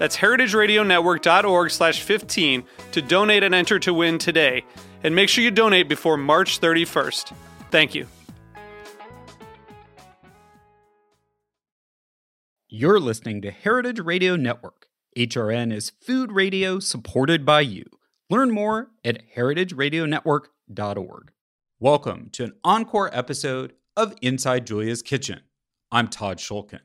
That's heritageradionetwork.org slash 15 to donate and enter to win today. And make sure you donate before March 31st. Thank you. You're listening to Heritage Radio Network. HRN is food radio supported by you. Learn more at heritageradionetwork.org. Welcome to an encore episode of Inside Julia's Kitchen. I'm Todd Schulkin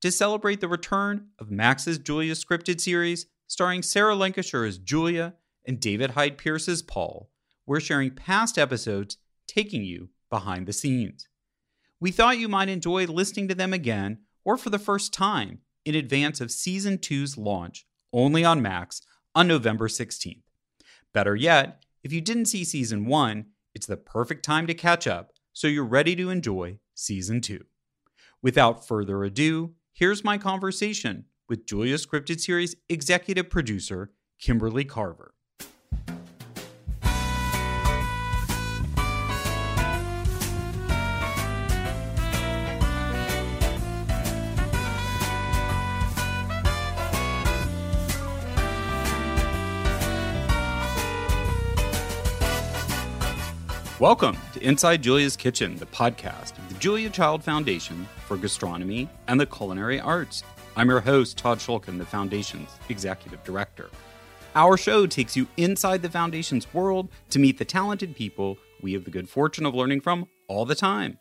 to celebrate the return of Max's Julia scripted series starring Sarah Lancashire as Julia and David Hyde Pierce as Paul. We're sharing past episodes, taking you behind the scenes. We thought you might enjoy listening to them again or for the first time in advance of season 2's launch, only on Max on November 16th. Better yet, if you didn't see season 1, it's the perfect time to catch up so you're ready to enjoy season 2. Without further ado, here's my conversation with Julia Scripted Series executive producer, Kimberly Carver. Welcome to Inside Julia's Kitchen, the podcast of the Julia Child Foundation for Gastronomy and the Culinary Arts. I'm your host, Todd Schulkin, the Foundation's Executive Director. Our show takes you inside the Foundation's world to meet the talented people we have the good fortune of learning from all the time.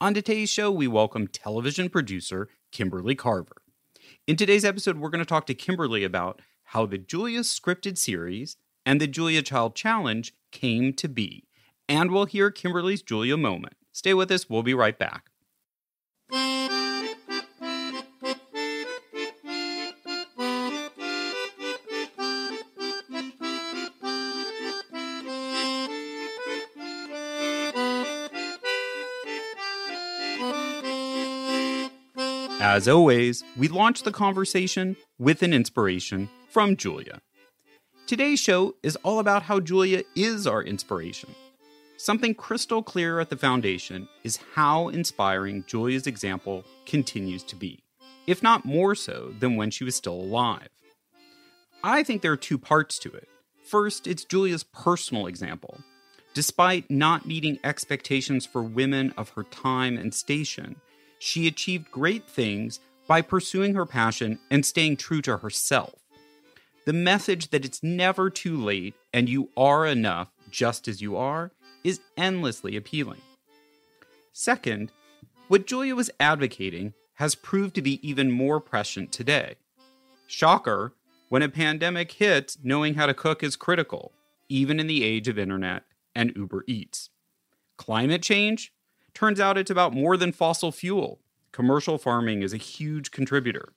On today's show, we welcome television producer Kimberly Carver. In today's episode, we're going to talk to Kimberly about how the Julia scripted series and the Julia Child Challenge came to be and we'll hear Kimberly's Julia moment. Stay with us, we'll be right back. As always, we launch the conversation with an inspiration from Julia. Today's show is all about how Julia is our inspiration. Something crystal clear at the foundation is how inspiring Julia's example continues to be, if not more so than when she was still alive. I think there are two parts to it. First, it's Julia's personal example. Despite not meeting expectations for women of her time and station, she achieved great things by pursuing her passion and staying true to herself. The message that it's never too late and you are enough just as you are is endlessly appealing. Second, what Julia was advocating has proved to be even more prescient today. Shocker, when a pandemic hits, knowing how to cook is critical, even in the age of internet and Uber Eats. Climate change? Turns out it's about more than fossil fuel. Commercial farming is a huge contributor.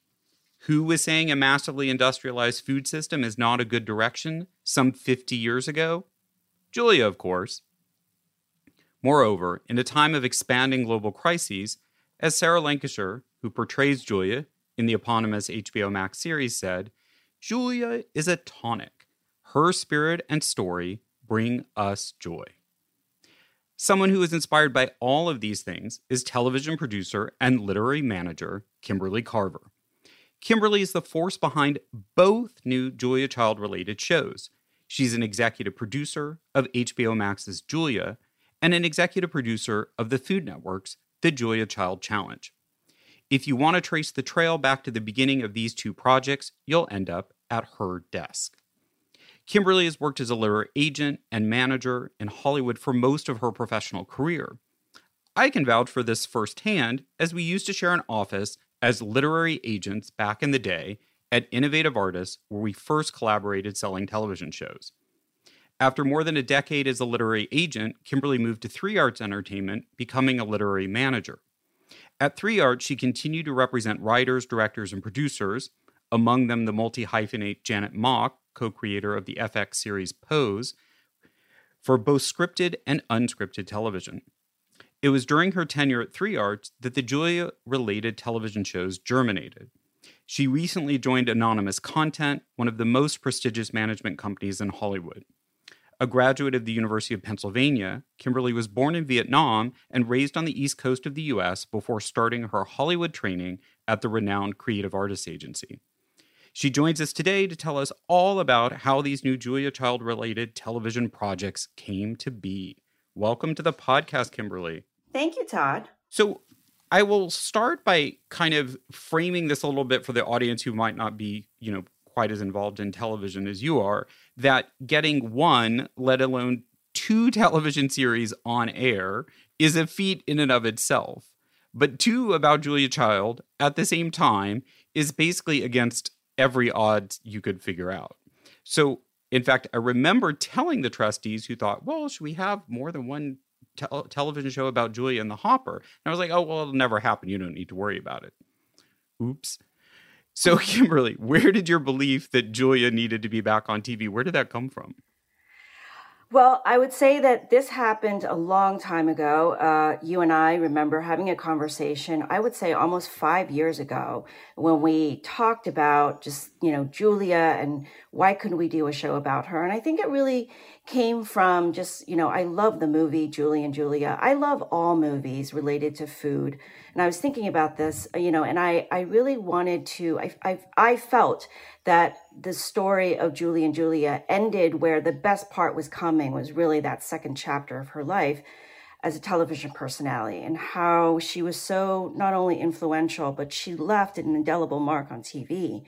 Who was saying a massively industrialized food system is not a good direction some 50 years ago? Julia, of course. Moreover, in a time of expanding global crises, as Sarah Lancashire, who portrays Julia in the eponymous HBO Max series, said, Julia is a tonic. Her spirit and story bring us joy. Someone who is inspired by all of these things is television producer and literary manager Kimberly Carver. Kimberly is the force behind both new Julia Child related shows. She's an executive producer of HBO Max's Julia and an executive producer of the Food Network's The Julia Child Challenge. If you want to trace the trail back to the beginning of these two projects, you'll end up at her desk. Kimberly has worked as a literary agent and manager in Hollywood for most of her professional career. I can vouch for this firsthand as we used to share an office as literary agents back in the day at Innovative Artists, where we first collaborated selling television shows. After more than a decade as a literary agent, Kimberly moved to Three Arts Entertainment, becoming a literary manager. At Three Arts, she continued to represent writers, directors, and producers, among them the multi hyphenate Janet Mock, co creator of the FX series Pose, for both scripted and unscripted television. It was during her tenure at Three Arts that the Julia related television shows germinated. She recently joined Anonymous Content, one of the most prestigious management companies in Hollywood. A graduate of the University of Pennsylvania, Kimberly was born in Vietnam and raised on the East Coast of the US before starting her Hollywood training at the renowned Creative Artists Agency. She joins us today to tell us all about how these new Julia Child related television projects came to be. Welcome to the podcast, Kimberly. Thank you, Todd. So, I will start by kind of framing this a little bit for the audience who might not be, you know, quite as involved in television as you are, that getting one, let alone two television series on air is a feat in and of itself. But two about Julia Child at the same time is basically against every odds you could figure out. So, in fact, I remember telling the trustees who thought, well, should we have more than one te- television show about Julia and the Hopper. And I was like, oh, well, it'll never happen. You don't need to worry about it. Oops. So, Kimberly, where did your belief that Julia needed to be back on TV, where did that come from? Well, I would say that this happened a long time ago. Uh, you and I remember having a conversation, I would say almost five years ago, when we talked about just, you know, Julia and why couldn't we do a show about her? And I think it really came from just, you know, I love the movie Julie and Julia. I love all movies related to food. And I was thinking about this, uh, you know, and I, I really wanted to, I, I, I felt that the story of Julie and Julia ended where the best part was coming was really that second chapter of her life as a television personality and how she was so not only influential, but she left an indelible mark on TV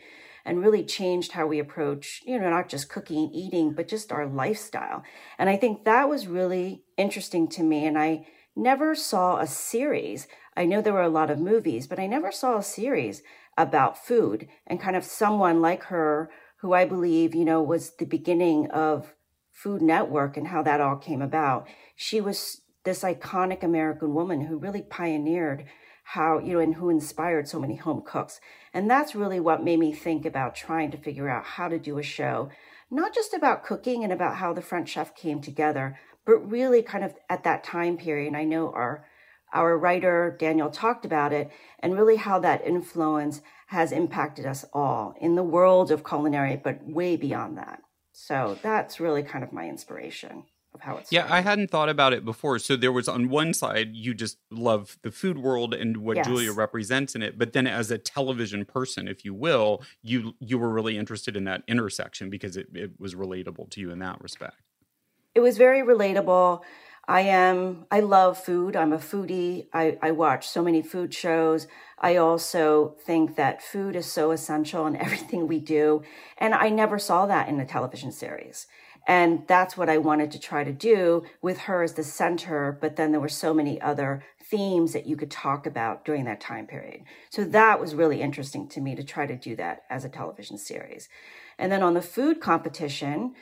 and really changed how we approach, you know, not just cooking eating, but just our lifestyle. And I think that was really interesting to me. And I never saw a series. I know there were a lot of movies, but I never saw a series about food and kind of someone like her who I believe, you know, was the beginning of Food Network and how that all came about. She was this iconic American woman who really pioneered how, you know, and who inspired so many home cooks. And that's really what made me think about trying to figure out how to do a show, not just about cooking and about how the French chef came together, but really kind of at that time period. And I know our our writer Daniel talked about it and really how that influence has impacted us all in the world of culinary, but way beyond that. So that's really kind of my inspiration of how it's. Yeah, I hadn't thought about it before. So there was on one side, you just love the food world and what yes. Julia represents in it, but then as a television person, if you will, you you were really interested in that intersection because it, it was relatable to you in that respect. It was very relatable. I am, I love food. I'm a foodie. I, I watch so many food shows. I also think that food is so essential in everything we do. And I never saw that in a television series. And that's what I wanted to try to do with her as the center. But then there were so many other themes that you could talk about during that time period. So that was really interesting to me to try to do that as a television series. And then on the food competition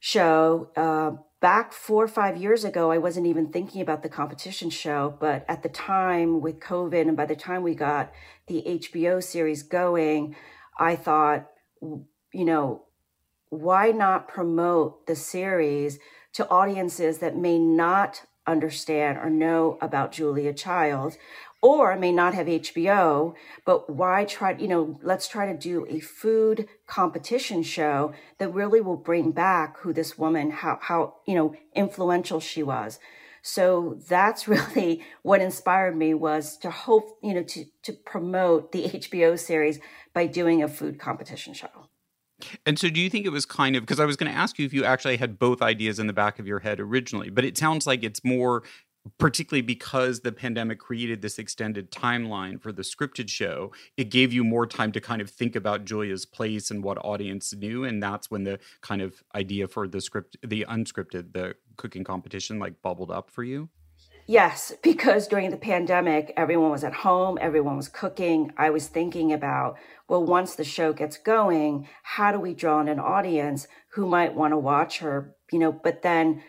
show, uh, back four or five years ago, I wasn't even thinking about the competition show. But at the time with COVID, and by the time we got the HBO series going, I thought, you know, why not promote the series to audiences that may not understand or know about Julia Child or may not have HBO, but why try, you know, let's try to do a food competition show that really will bring back who this woman, how, how, you know, influential she was. So that's really what inspired me was to hope, you know, to, to promote the HBO series by doing a food competition show. And so, do you think it was kind of because I was going to ask you if you actually had both ideas in the back of your head originally, but it sounds like it's more particularly because the pandemic created this extended timeline for the scripted show, it gave you more time to kind of think about Julia's place and what audience knew. And that's when the kind of idea for the script, the unscripted, the cooking competition like bubbled up for you. Yes, because during the pandemic, everyone was at home, everyone was cooking. I was thinking about, well, once the show gets going, how do we draw in an audience who might want to watch her? You know, but then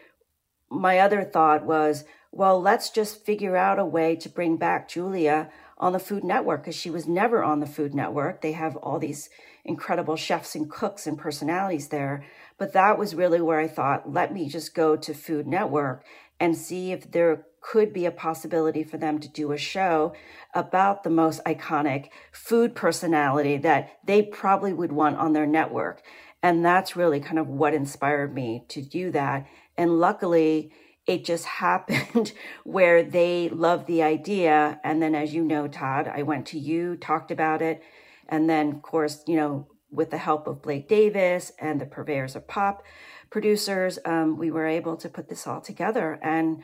my other thought was, well, let's just figure out a way to bring back Julia on the Food Network because she was never on the Food Network. They have all these incredible chefs and cooks and personalities there. But that was really where I thought, let me just go to Food Network and see if there could be a possibility for them to do a show about the most iconic food personality that they probably would want on their network. And that's really kind of what inspired me to do that. And luckily, it just happened where they loved the idea. And then, as you know, Todd, I went to you, talked about it. And then, of course, you know, with the help of Blake Davis and the Purveyors of Pop producers, um, we were able to put this all together. And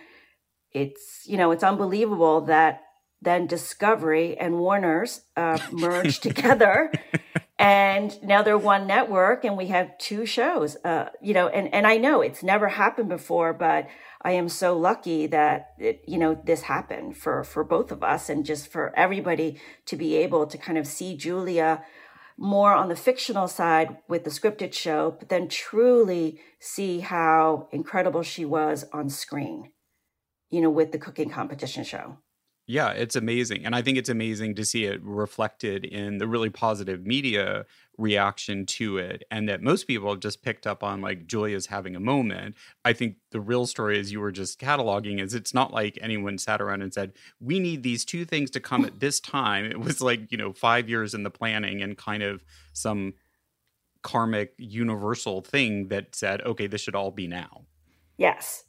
it's you know it's unbelievable that then Discovery and Warner's uh, merged together, and now they're one network, and we have two shows. Uh, you know, and and I know it's never happened before, but I am so lucky that it, you know this happened for for both of us, and just for everybody to be able to kind of see Julia more on the fictional side with the scripted show, but then truly see how incredible she was on screen you know, with the cooking competition show. Yeah, it's amazing. And I think it's amazing to see it reflected in the really positive media reaction to it. And that most people have just picked up on like Julia's having a moment. I think the real story, as you were just cataloging, is it's not like anyone sat around and said, we need these two things to come at this time. It was like, you know, five years in the planning and kind of some karmic universal thing that said, okay, this should all be now. Yes.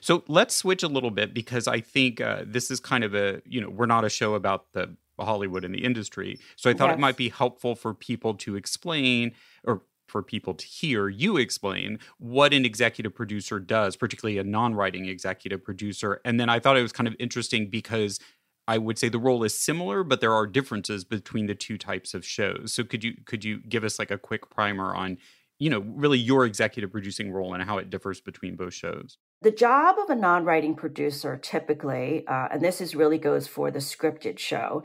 So let's switch a little bit because I think uh, this is kind of a, you know, we're not a show about the Hollywood and the industry. So I thought yes. it might be helpful for people to explain or for people to hear you explain what an executive producer does, particularly a non writing executive producer. And then I thought it was kind of interesting because I would say the role is similar, but there are differences between the two types of shows. So could you could you give us like a quick primer on, you know, really your executive producing role and how it differs between both shows? The job of a non writing producer typically, uh, and this is really goes for the scripted show,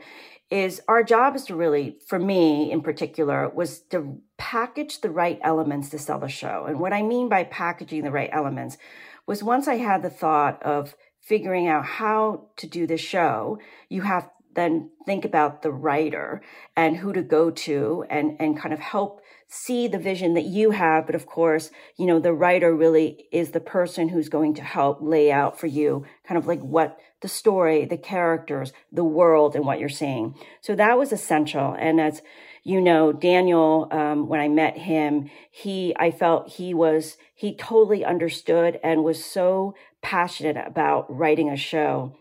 is our job is to really, for me in particular, was to package the right elements to sell the show. And what I mean by packaging the right elements was once I had the thought of figuring out how to do the show, you have then think about the writer and who to go to and, and kind of help see the vision that you have. But of course, you know, the writer really is the person who's going to help lay out for you kind of like what the story, the characters, the world, and what you're seeing. So that was essential. And as you know, Daniel, um, when I met him, he, I felt he was, he totally understood and was so passionate about writing a show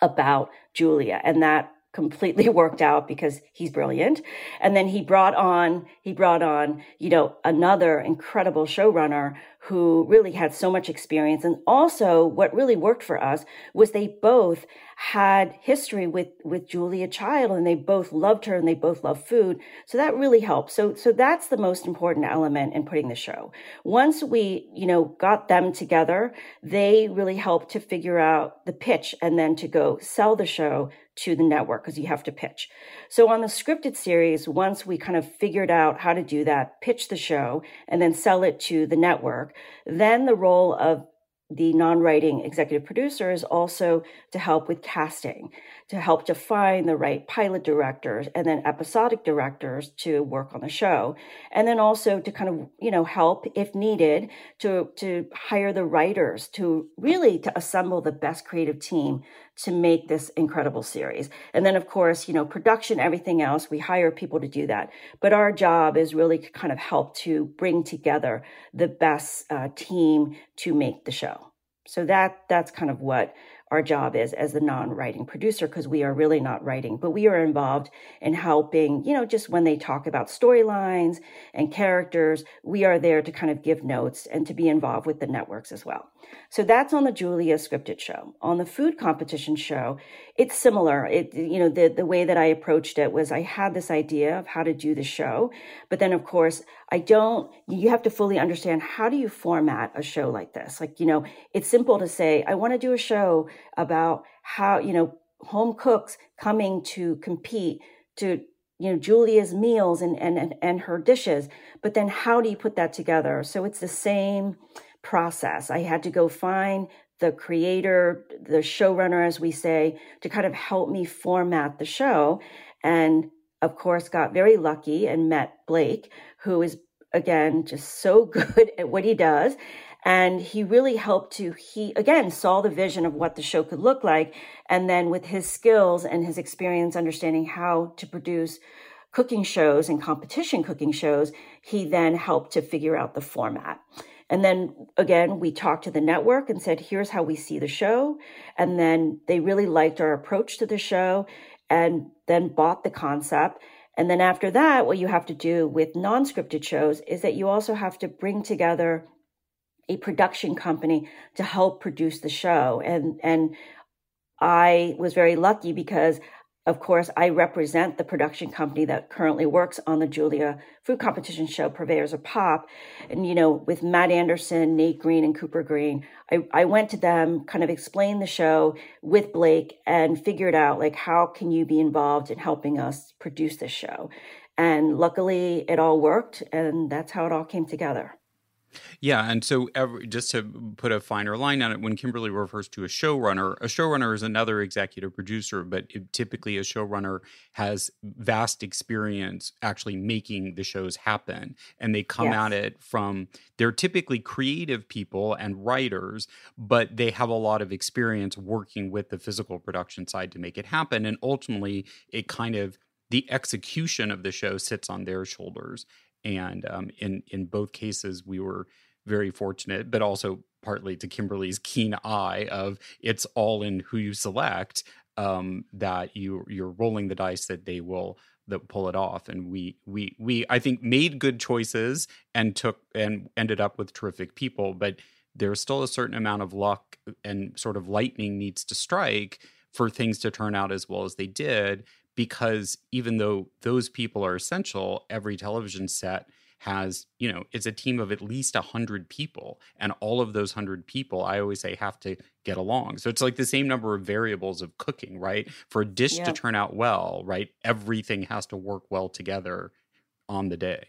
about Julia. And that completely worked out because he's brilliant. And then he brought on, he brought on, you know, another incredible showrunner who really had so much experience. And also what really worked for us was they both had history with, with Julia Child and they both loved her and they both love food. So that really helped. So, so that's the most important element in putting the show. Once we, you know, got them together, they really helped to figure out the pitch and then to go sell the show to the network because you have to pitch. So on the scripted series, once we kind of figured out how to do that, pitch the show and then sell it to the network, then the role of the non-writing executive producer is also to help with casting to help to find the right pilot directors and then episodic directors to work on the show and then also to kind of you know help if needed to to hire the writers to really to assemble the best creative team to make this incredible series. And then of course you know production everything else we hire people to do that. But our job is really to kind of help to bring together the best uh, team to make the show. So that that's kind of what our job is as the non-writing producer because we are really not writing but we are involved in helping you know just when they talk about storylines and characters we are there to kind of give notes and to be involved with the networks as well so that's on the julia scripted show on the food competition show it's similar it you know the the way that i approached it was i had this idea of how to do the show but then of course i don't you have to fully understand how do you format a show like this like you know it's simple to say i want to do a show about how, you know, home cooks coming to compete to, you know, Julia's meals and, and, and her dishes. But then how do you put that together? So it's the same process. I had to go find the creator, the showrunner, as we say, to kind of help me format the show. And of course, got very lucky and met Blake, who is again just so good at what he does and he really helped to he again saw the vision of what the show could look like and then with his skills and his experience understanding how to produce cooking shows and competition cooking shows he then helped to figure out the format and then again we talked to the network and said here's how we see the show and then they really liked our approach to the show and then bought the concept and then after that what you have to do with non-scripted shows is that you also have to bring together a production company to help produce the show. And, and I was very lucky because of course, I represent the production company that currently works on the Julia food competition show, Purveyors of Pop. And, you know, with Matt Anderson, Nate Green, and Cooper Green, I, I went to them, kind of explained the show with Blake and figured out, like, how can you be involved in helping us produce this show? And luckily, it all worked. And that's how it all came together. Yeah, and so every, just to put a finer line on it, when Kimberly refers to a showrunner, a showrunner is another executive producer, but it, typically a showrunner has vast experience actually making the shows happen, and they come yes. at it from they're typically creative people and writers, but they have a lot of experience working with the physical production side to make it happen, and ultimately it kind of the execution of the show sits on their shoulders and um, in in both cases we were very fortunate, but also partly to Kimberly's keen eye of it's all in who you select um, that you you're rolling the dice that they will that pull it off. And we we we I think made good choices and took and ended up with terrific people but there's still a certain amount of luck and sort of lightning needs to strike for things to turn out as well as they did because even though those people are essential, every television set has, you know, it's a team of at least 100 people. And all of those 100 people, I always say, have to get along. So it's like the same number of variables of cooking, right? For a dish yeah. to turn out well, right? Everything has to work well together on the day.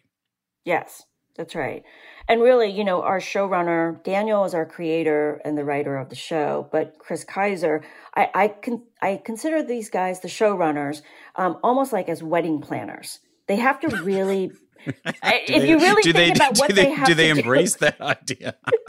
Yes. That's right. And really, you know, our showrunner, Daniel is our creator and the writer of the show, but Chris Keyser, I, I can, I consider these guys, the showrunners, um, almost like as wedding planners. They have to really, if they, you really think they, about what they, they have do they embrace do. that idea?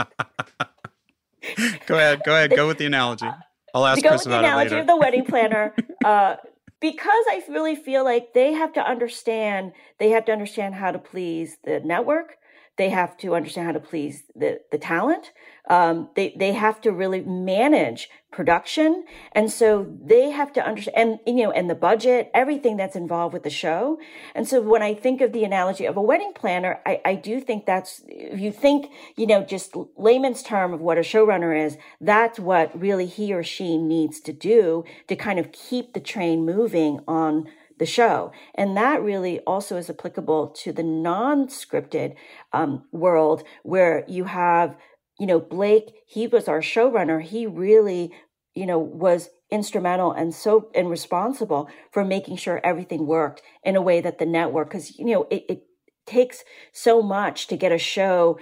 go ahead, go ahead, go with the analogy. I'll ask go Chris with the analogy of the wedding planner. Uh, because I really feel like they have to understand, they have to understand how to please the network. They have to understand how to please the, the talent. Um, they, they have to really manage production. And so they have to understand, and, you know, and the budget, everything that's involved with the show. And so when I think of the analogy of a wedding planner, I, I do think that's, if you think, you know, just layman's term of what a showrunner is, that's what really he or she needs to do to kind of keep the train moving on the show. And that really also is applicable to the non scripted um, world where you have, you know, Blake, he was our showrunner. He really, you know, was instrumental and so and responsible for making sure everything worked in a way that the network, because, you know, it, it takes so much to get a show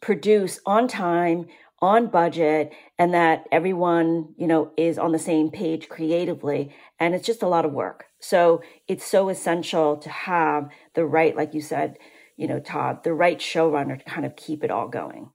produced on time on budget and that everyone, you know, is on the same page creatively. And it's just a lot of work. So it's so essential to have the right, like you said, you know, Todd, the right showrunner to kind of keep it all going.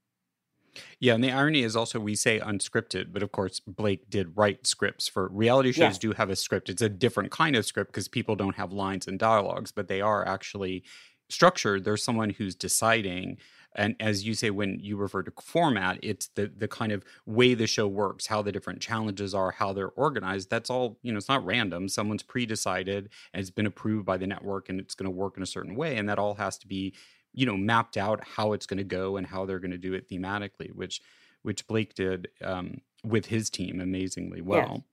Yeah, and the irony is also we say unscripted, but of course Blake did write scripts for reality shows. Do have a script. It's a different kind of script because people don't have lines and dialogues, but they are actually structured. There's someone who's deciding and as you say when you refer to format it's the the kind of way the show works how the different challenges are how they're organized that's all you know it's not random someone's pre-decided and it's been approved by the network and it's going to work in a certain way and that all has to be you know mapped out how it's going to go and how they're going to do it thematically which which blake did um, with his team amazingly well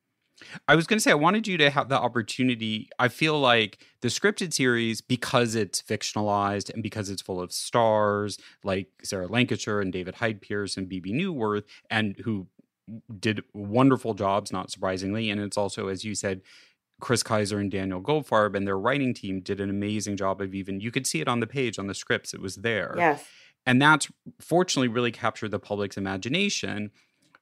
I was going to say, I wanted you to have the opportunity. I feel like the scripted series, because it's fictionalized and because it's full of stars like Sarah Lancashire and David Hyde Pierce and Bebe Neuwirth, and who did wonderful jobs, not surprisingly. And it's also, as you said, Chris Keyser and Daniel Goldfarb and their writing team did an amazing job of even, you could see it on the page, on the scripts, it was there. Yes. And that's fortunately really captured the public's imagination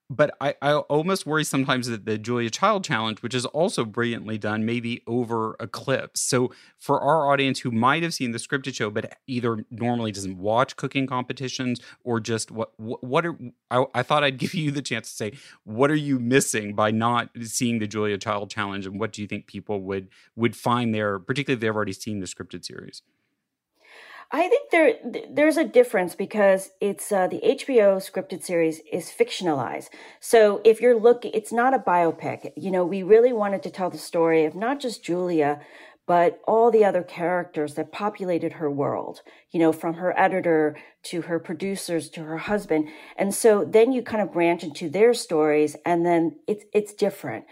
but I, I almost worry sometimes that the Julia Child challenge, which is also brilliantly done, may be over eclipsed. So for our audience who might have seen the scripted show, but either normally doesn't watch cooking competitions or just what what are I, I thought I'd give you the chance to say what are you missing by not seeing the Julia Child challenge, and what do you think people would would find there, particularly if they've already seen the scripted series? I think there there's a difference because it's uh, the HBO scripted series is fictionalized. So if you're looking, it's not a biopic. You know, we really wanted to tell the story of not just Julia, but all the other characters that populated her world. You know, from her editor to her producers to her husband, and so then you kind of branch into their stories, and then it's it's different.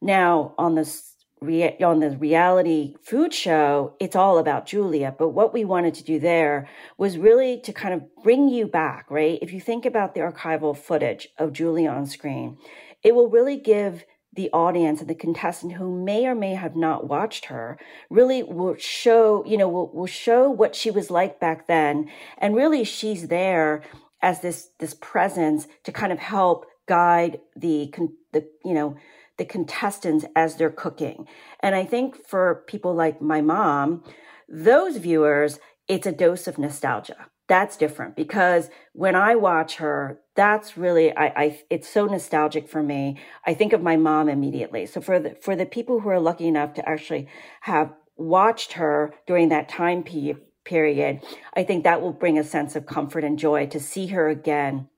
Now on this rea- on the reality food show, it's all about Julia. But what we wanted to do there was really to kind of bring you back, right? If you think about the archival footage of Julia on screen, it will really give the audience and the contestant who may or may have not watched her really will show, you know, will, will show what she was like back then. And really she's there as this, this presence to kind of help guide the, the, you know, the contestants as they're cooking. And I think for people like my mom, those viewers, it's a dose of nostalgia. That's different because when I watch her, that's really I, I it's so nostalgic for me. I think of my mom immediately. So for the for the people who are lucky enough to actually have watched her during that time period, I think that will bring a sense of comfort and joy to see her again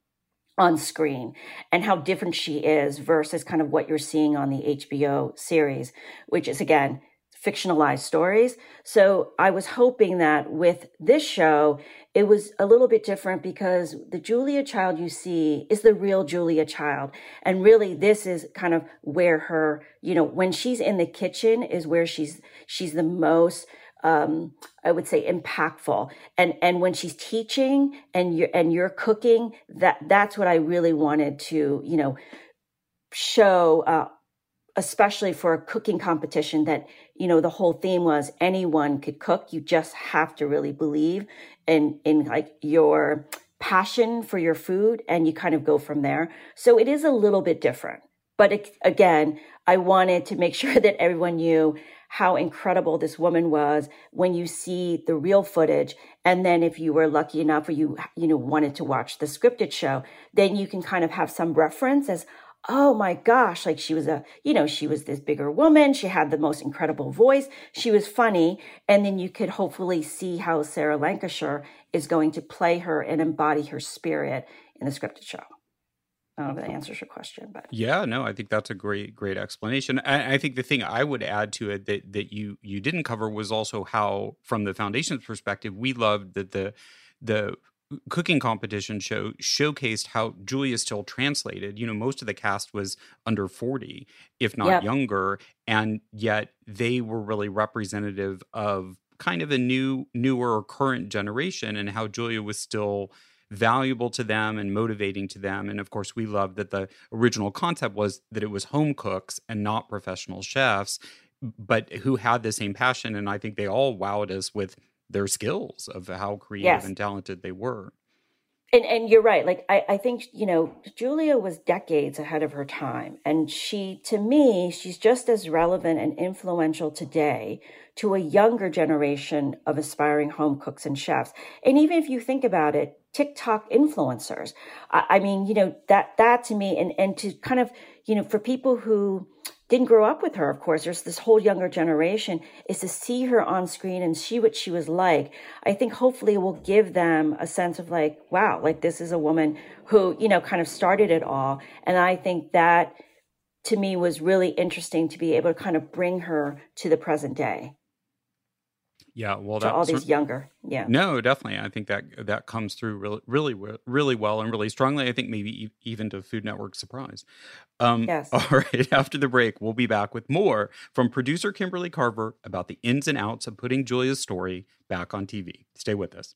on screen and how different she is versus kind of what you're seeing on the HBO series, which is again, fictionalized stories. So I was hoping that with this show, it was a little bit different because the Julia Child you see is the real Julia Child. And really this is kind of where her, you know, when she's in the kitchen is where she's, she's the most, um, I would say impactful. And and when she's teaching and you're and you're cooking, that that's what I really wanted to you know show. Uh, especially for a cooking competition that you know the whole theme was anyone could cook you just have to really believe in in like your passion for your food and you kind of go from there so it is a little bit different but it, again i wanted to make sure that everyone knew how incredible this woman was when you see the real footage. And then if you were lucky enough or you, you know, wanted to watch the scripted show, then you can kind of have some reference as, oh my gosh, like she was a, you know, she was this bigger woman. She had the most incredible voice. She was funny. And then you could hopefully see how Sarah Lancashire is going to play her and embody her spirit in the scripted show. I don't know if that answers your question, but yeah, no, I think that's a great, great explanation. I, I think the thing I would add to it that that you you didn't cover was also how, from the foundation's perspective, we loved that the the cooking competition show showcased how Julia still translated. You know, most of the cast was under 40, if not yep. younger, and yet they were really representative of kind of a new, newer current generation and how Julia was still valuable to them and motivating to them. And of course, we love that the original concept was that it was home cooks and not professional chefs, but who had the same passion. And I think they all wowed us with their skills of how creative yes. and talented they were. And, and you're right. Like, I, I think, you know, Julia was decades ahead of her time. And she, to me, she's just as relevant and influential today to a younger generation of aspiring home cooks and chefs. And even if you think about it, TikTok influencers. I, mean, you know, that, that to me, and, and to kind of, you know, for people who didn't grow up with her, of course. There's this whole younger generation is to see her on screen and see what she was like. I think hopefully it will give them a sense of like, wow, like this is a woman who, you know, kind of started it all. And I think that to me was really interesting to be able to kind of bring her to the present day. Yeah, well, to all these younger, yeah. No, definitely. I think that that comes through really, really, really well and really strongly. I think maybe even to Food Network surprise. Um, yes. All right. After the break, we'll be back with more from producer Kimberly Carver about the ins and outs of putting Julia's story back on TV. Stay with us.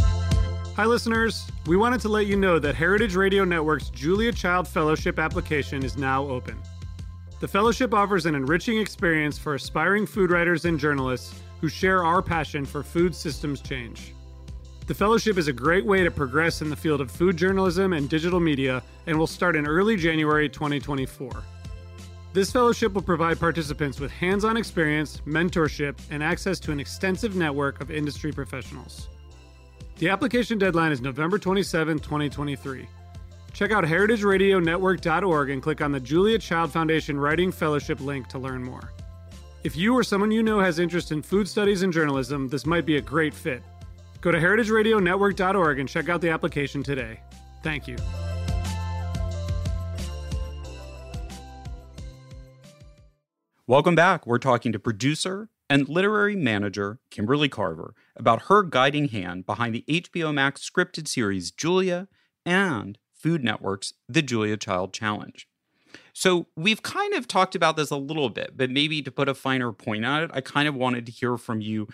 Hi, listeners. We wanted to let you know that Heritage Radio Network's Julia Child Fellowship application is now open. The fellowship offers an enriching experience for aspiring food writers and journalists who share our passion for food systems change. The fellowship is a great way to progress in the field of food journalism and digital media and will start in early January 2024. This fellowship will provide participants with hands on experience, mentorship, and access to an extensive network of industry professionals. The application deadline is November 27, 2023. Check out heritageradionetwork.org and click on the Julia Child Foundation Writing Fellowship link to learn more. If you or someone you know has interest in food studies and journalism, this might be a great fit. Go to heritageradionetwork.org and check out the application today. Thank you. Welcome back. We're talking to producer and literary manager Kimberly Carver about her guiding hand behind the HBO Max scripted series Julia and Food Network's The Julia Child Challenge. So we've kind of talked about this a little bit, but maybe to put a finer point on it, I kind of wanted to hear from you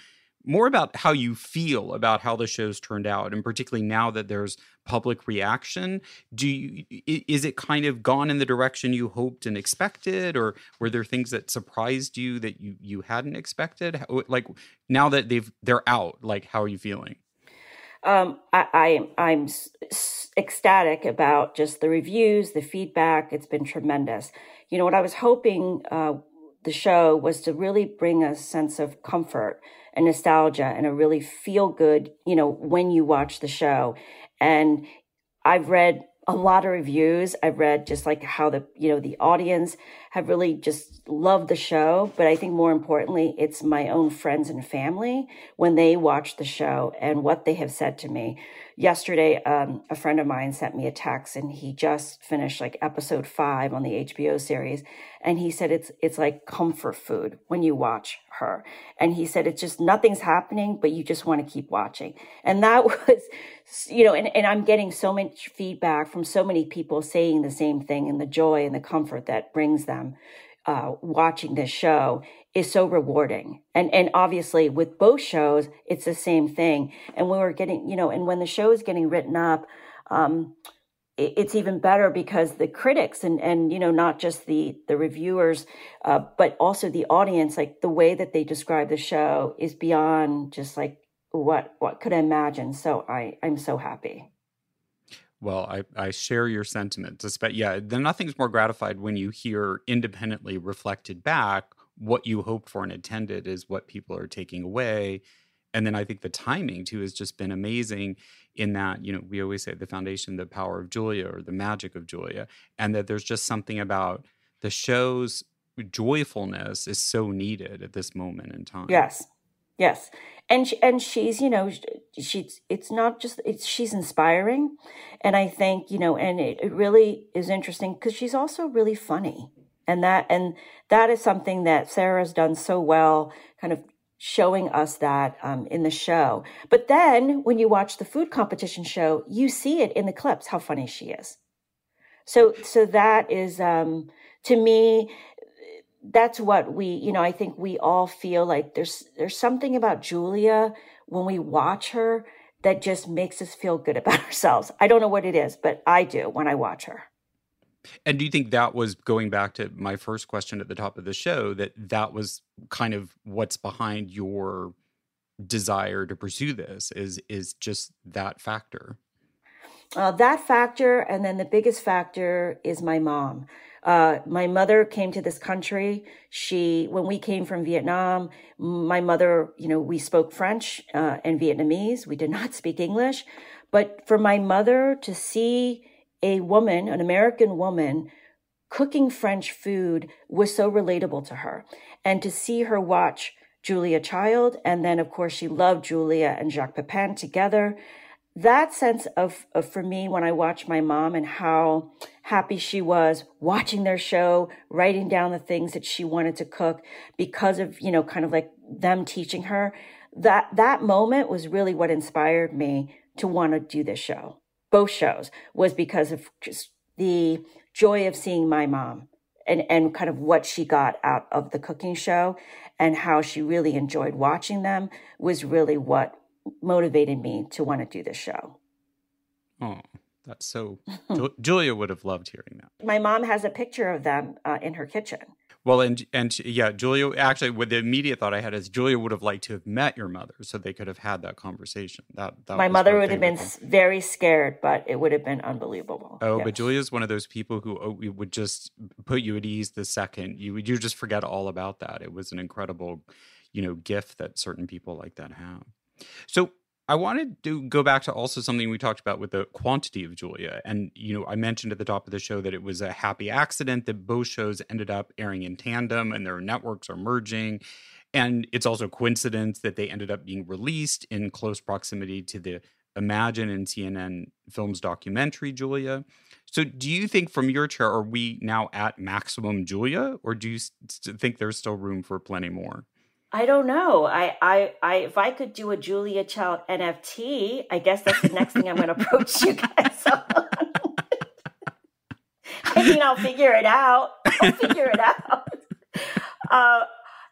more about how you feel about how the show's turned out and particularly now that there's public reaction. Do you is it kind of gone in the direction you hoped and expected or were there things that surprised you that you you hadn't expected? Like now that they've they're out like how are you feeling um, I, I, I'm ecstatic about just the reviews, the feedback. It's been tremendous. You know, what I was hoping uh, the show was to really bring a sense of comfort and nostalgia and a really feel good, you know, when you watch the show. And I've read a lot of reviews. I've read just like how the, you know, the audience have really just loved the show. But I think more importantly, it's my own friends and family when they watch the show and what they have said to me. Yesterday, um, a friend of mine sent me a text and he just finished like episode five on the HBO series. And he said it's, it's like comfort food when you watch her. And he said it's just nothing's happening, but you just want to keep watching. And that was, you know, and, and I'm getting so much feedback from so many people saying the same thing and the joy and the comfort that brings them uh, watching this show is so rewarding. And and obviously with both shows, it's the same thing. And when we're getting, you know, and when the show is getting written up, um, it, it's even better because the critics and and you know not just the the reviewers, uh, but also the audience, like the way that they describe the show is beyond just like what what could I imagine. So I I'm so happy. Well, I, I share your sentiment. Yeah, then nothing's more gratified when you hear independently reflected back what you hoped for and intended is what people are taking away. And then I think the timing too has just been amazing in that, you know, we always say the foundation, the power of Julia or the magic of Julia, and that there's just something about the show's joyfulness is so needed at this moment in time. Yes. Yes. And she, and she's, you know, she's it's not just it's she's inspiring and I think, you know, and it, it really is interesting cuz she's also really funny. And that and that is something that Sarah's done so well kind of showing us that um, in the show. But then when you watch the food competition show, you see it in the clips how funny she is. So so that is um, to me that's what we, you know, I think we all feel like there's there's something about Julia when we watch her that just makes us feel good about ourselves. I don't know what it is, but I do when I watch her. And do you think that was going back to my first question at the top of the show that that was kind of what's behind your desire to pursue this is is just that factor? Uh, that factor, and then the biggest factor is my mom. Uh, my mother came to this country. She, when we came from Vietnam, my mother, you know, we spoke French uh, and Vietnamese. We did not speak English. But for my mother to see a woman, an American woman, cooking French food was so relatable to her. And to see her watch Julia Child, and then of course she loved Julia and Jacques Pepin together. That sense of, of for me when I watched my mom and how happy she was watching their show, writing down the things that she wanted to cook because of, you know, kind of like them teaching her. That that moment was really what inspired me to want to do this show. Both shows was because of just the joy of seeing my mom and, and kind of what she got out of the cooking show and how she really enjoyed watching them was really what motivated me to want to do this show. Oh, that's so. Julia would have loved hearing that. My mom has a picture of them uh, in her kitchen. Well, and and yeah, Julia. Actually, with the immediate thought I had is Julia would have liked to have met your mother, so they could have had that conversation. That, that my mother would have been very scared, but it would have been unbelievable. Oh, yes. but Julia's one of those people who oh, would just put you at ease the second you you just forget all about that. It was an incredible, you know, gift that certain people like that have. So I wanted to go back to also something we talked about with the quantity of Julia. And, you know, I mentioned at the top of the show that it was a happy accident that both shows ended up airing in tandem and their networks are merging. And it's also coincidence that they ended up being released in close proximity to the Imagine and CNN Films documentary, Julia. So, do you think from your chair, are we now at maximum Julia, or do you think there's still room for plenty more? I don't know. I, I, I, if I could do a Julia Child NFT, I guess that's the next thing I'm going to approach you guys on. I mean, I'll figure it out. I'll figure it out. Uh,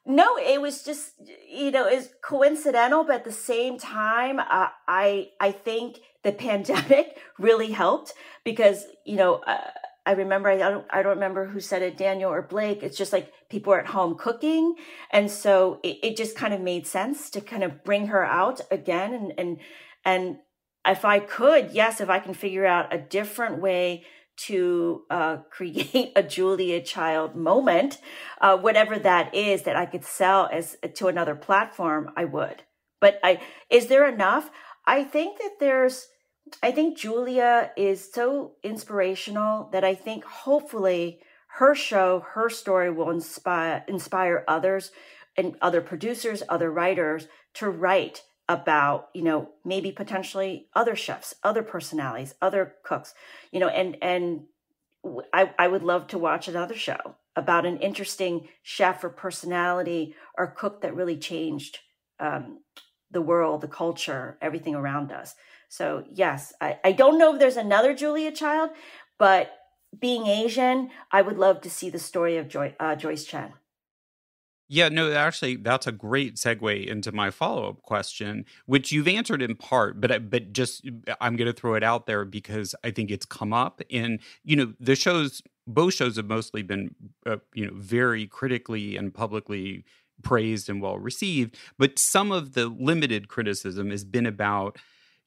no, it was just, you know, it's coincidental, but at the same time, uh, I, I think the pandemic really helped because, you know, uh, I remember, I don't, I don't remember who said it, Daniel or Blake. It's just like people are at home cooking. And so it, it just kind of made sense to kind of bring her out again. And, and, and if I could, yes, if I can figure out a different way to uh, create a Julia Child moment, uh, whatever that is that I could sell as to another platform, I would. But I, is there enough? I think that there's, I think Julia is so inspirational that I think hopefully her show, her story will inspire inspire others and other producers, other writers to write about, you know, maybe potentially other chefs, other personalities, other cooks, you know, and and I, I would love to watch another show about an interesting chef or personality or cook that really changed um, the world, the culture, everything around us. So yes, I, I don't know if there's another Julia Child, but being Asian, I would love to see the story of Joy, uh, Joyce Chen. Yeah, no, actually, that's a great segue into my follow up question, which you've answered in part, but but just I'm going to throw it out there because I think it's come up in you know the shows. Both shows have mostly been uh, you know very critically and publicly praised and well received, but some of the limited criticism has been about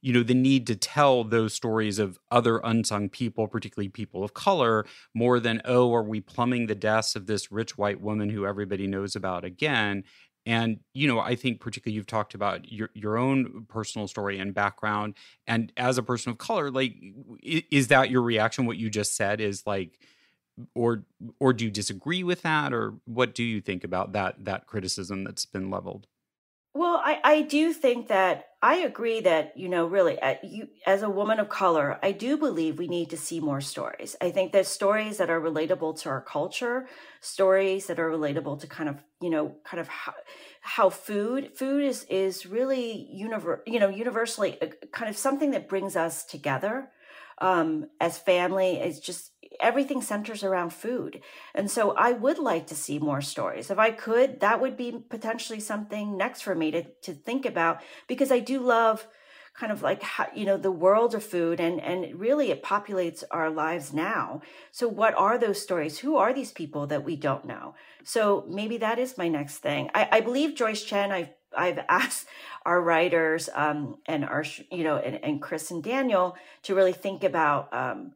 you know the need to tell those stories of other unsung people particularly people of color more than oh are we plumbing the deaths of this rich white woman who everybody knows about again? And you know i think particularly you've talked about your your own personal story and background and as a person of color like is that your reaction? What you just said is like or or do you disagree with that? Or what do you think about that that criticism that's been leveled well, I, I do think that I agree that, you know, really, uh, you, as a woman of color, I do believe we need to see more stories. I think there's stories that are relatable to our culture, stories that are relatable to kind of, you know, kind of how, how food, food is, is really univer- you know, universally uh, kind of something that brings us together um, as family. It's just everything centers around food. And so I would like to see more stories. If I could, that would be potentially something next for me to, to think about because I do love kind of like how, you know the world of food and and really it populates our lives now so what are those stories who are these people that we don't know so maybe that is my next thing i, I believe joyce chen i've I've asked our writers um, and our, you know, and, and, Chris and Daniel to really think about um,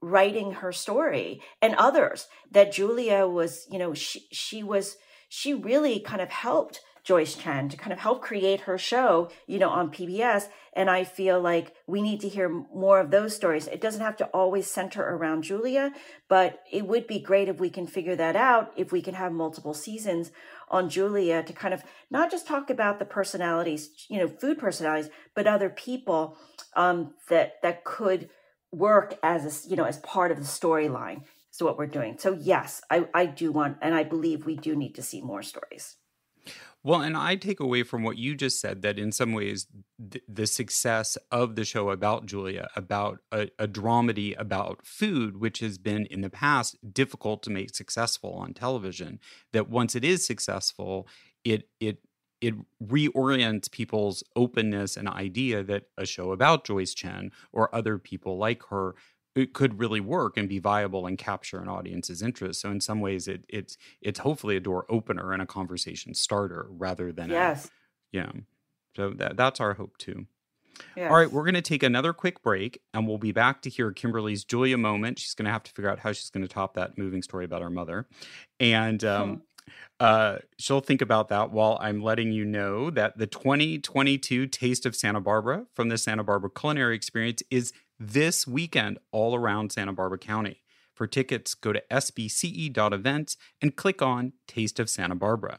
writing her story and others that Julia was, you know, she, she was, she really kind of helped Joyce Chen to kind of help create her show, you know, on PBS. And I feel like we need to hear more of those stories. It doesn't have to always center around Julia, but it would be great if we can figure that out, if we can have multiple seasons on Julia to kind of not just talk about the personalities, you know, food personalities, but other people um, that that could work as a, you know as part of the storyline. So what we're doing. So yes, I, I do want, and I believe we do need to see more stories. Well, and I take away from what you just said that in some ways, th- the success of the show about Julia, about a, a, dramedy about food, which has been in the past difficult to make successful on television, that once it is successful, it it it reorients people's openness and idea that a show about Joyce Chen or other people like her it could really work and be viable and capture an audience's interest. So in some ways, it, it's it's hopefully a door opener and a conversation starter rather than yes, a, yeah. So that that's our hope too. Yes. All right, we're going to take another quick break, and we'll be back to hear Kimberly's Julia moment. She's going to have to figure out how she's going to top that moving story about her mother, and um, uh, she'll think about that while I'm letting you know that the 2022 Taste of Santa Barbara from the Santa Barbara Culinary Experience is this weekend all around Santa Barbara County. For tickets, go to sbce.events and click on Taste of Santa Barbara.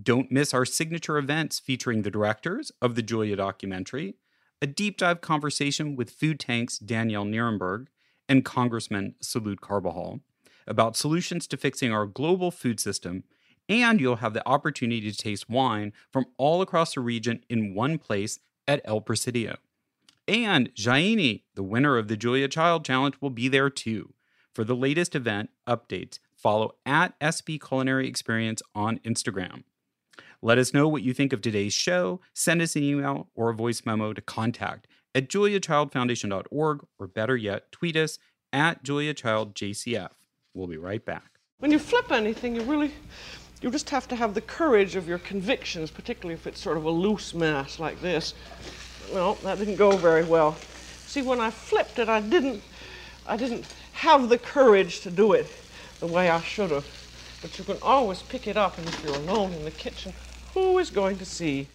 Don't miss our signature events featuring the directors of the Julia documentary, a deep dive conversation with Food Tank's Danielle Nierenberg and Congressman Salud Carbajal about solutions to fixing our global food system, and you'll have the opportunity to taste wine from all across the region in one place at El Presidio. And Jaini, the winner of the Julia Child Challenge, will be there too. For the latest event updates, follow at SB Culinary Experience on Instagram. Let us know what you think of today's show. Send us an email or a voice memo to contact at juliachildfoundation.org or better yet, tweet us at juliachildjcf. We'll be right back. When you flip anything, you really you just have to have the courage of your convictions, particularly if it's sort of a loose mass like this. Well, that didn't go very well. See, when I flipped it, I didn't, I didn't have the courage to do it the way I should have. But you can always pick it up, and if you're alone in the kitchen, who is going to see?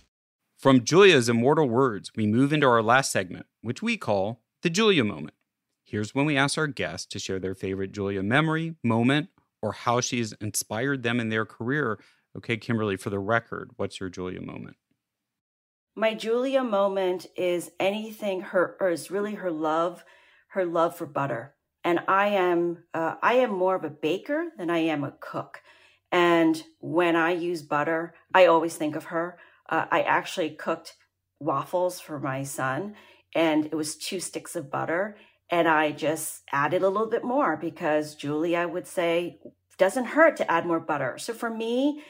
From Julia's immortal words, we move into our last segment, which we call the Julia moment. Here's when we ask our guests to share their favorite Julia memory, moment, or how she's inspired them in their career. Okay, Kimberly, for the record, what's your Julia moment? my Julia moment is anything her or is really her love, her love for butter. And I am uh, I am more of a baker than I am a cook. And when I use butter, I always think of her. Uh, I actually cooked waffles for my son, and it was two sticks of butter. And I just added a little bit more because Julia would say, doesn't hurt to add more butter. So for me,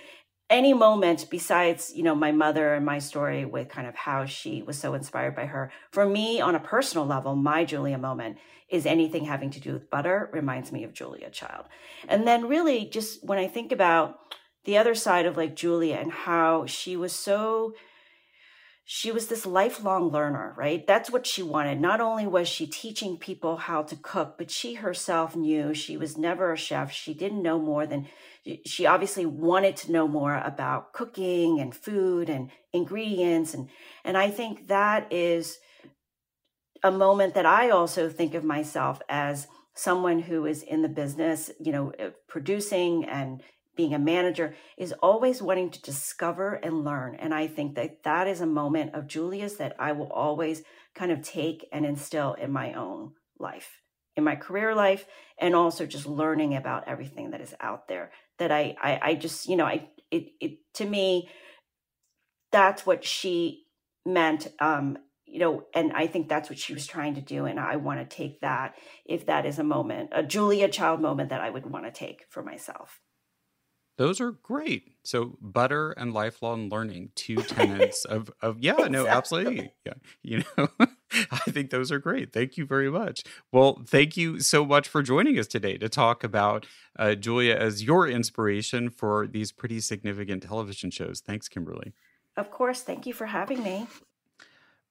any moment besides you know my mother and my story with kind of how she was so inspired by her for me on a personal level my julia moment is anything having to do with butter reminds me of julia child and then really just when i think about the other side of like julia and how she was so she was this lifelong learner, right? That's what she wanted. Not only was she teaching people how to cook, but she herself knew she was never a chef. She didn't know more than she obviously wanted to know more about cooking and food and ingredients and and I think that is a moment that I also think of myself as someone who is in the business, you know, eh, producing and being a manager is always wanting to discover and learn. And I think that that is a moment of Julia's that I will always kind of take and instill in my own life, in my career life, and also just learning about everything that is out there that I, I, I just, you know, I, it, it, to me, that's what she meant. Um, you know, and I think that's what she was trying to do. And I want to take that if that is a moment, a Julia Child moment that I would want to take for myself. Those are great. So butter and lifelong learning, two tenets of of yeah, exactly. no, absolutely. Yeah. You know, I think those are great. Thank you very much. Well, thank you so much for joining us today to talk about uh, Julia as your inspiration for these pretty significant television shows. Thanks, Kimberly. Of course. Thank you for having me.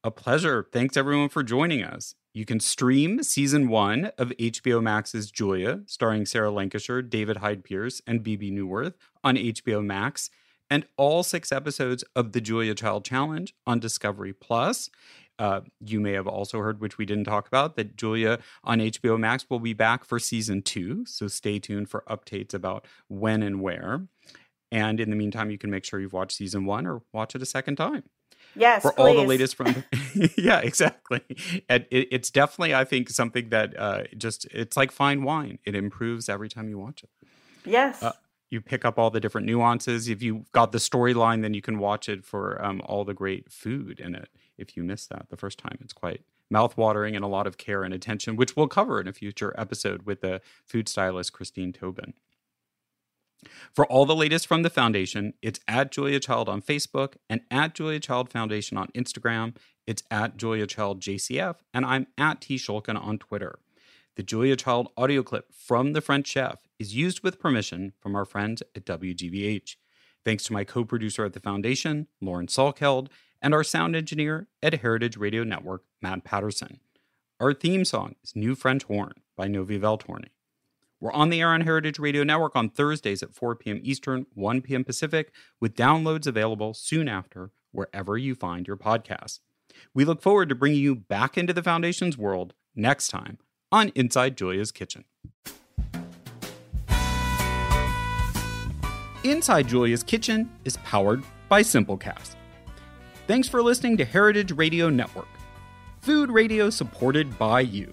A pleasure. Thanks everyone for joining us. You can stream season one of HBO Max's Julia, starring Sarah Lancashire, David Hyde Pierce, and Bebe Neuwirth on HBO Max and all six episodes of the Julia Child Challenge on Discovery Plus. Uh, you may have also heard, which we didn't talk about, that Julia on HBO Max will be back for season two. So stay tuned for updates about when and where. And in the meantime, you can make sure you've watched season one or watch it a second time. Yes, for please. all the latest from. yeah, exactly. And it, it's definitely, I think, something that uh, just it's like fine wine. It improves every time you watch it. Yes. Uh, you pick up all the different nuances. If you got the storyline, then you can watch it for um, all the great food in it. If you miss that the first time, it's quite mouthwatering and a lot of care and attention, which we'll cover in a future episode with the food stylist Christine Tobin. For all the latest from the foundation, it's at Julia Child on Facebook and at Julia Child Foundation on Instagram. It's at Julia Child JCF, and I'm at T Schulkin on Twitter. The Julia Child audio clip from The French Chef is used with permission from our friends at WGBH. Thanks to my co producer at the Foundation, Lauren Salkeld, and our sound engineer at Heritage Radio Network, Matt Patterson. Our theme song is New French Horn by Novi Valtorni. We're on the air on Heritage Radio Network on Thursdays at 4 p.m. Eastern, 1 p.m. Pacific, with downloads available soon after wherever you find your podcasts. We look forward to bringing you back into the Foundation's world next time on Inside Julia's Kitchen. Inside Julia's Kitchen is powered by Simplecast. Thanks for listening to Heritage Radio Network, food radio supported by you.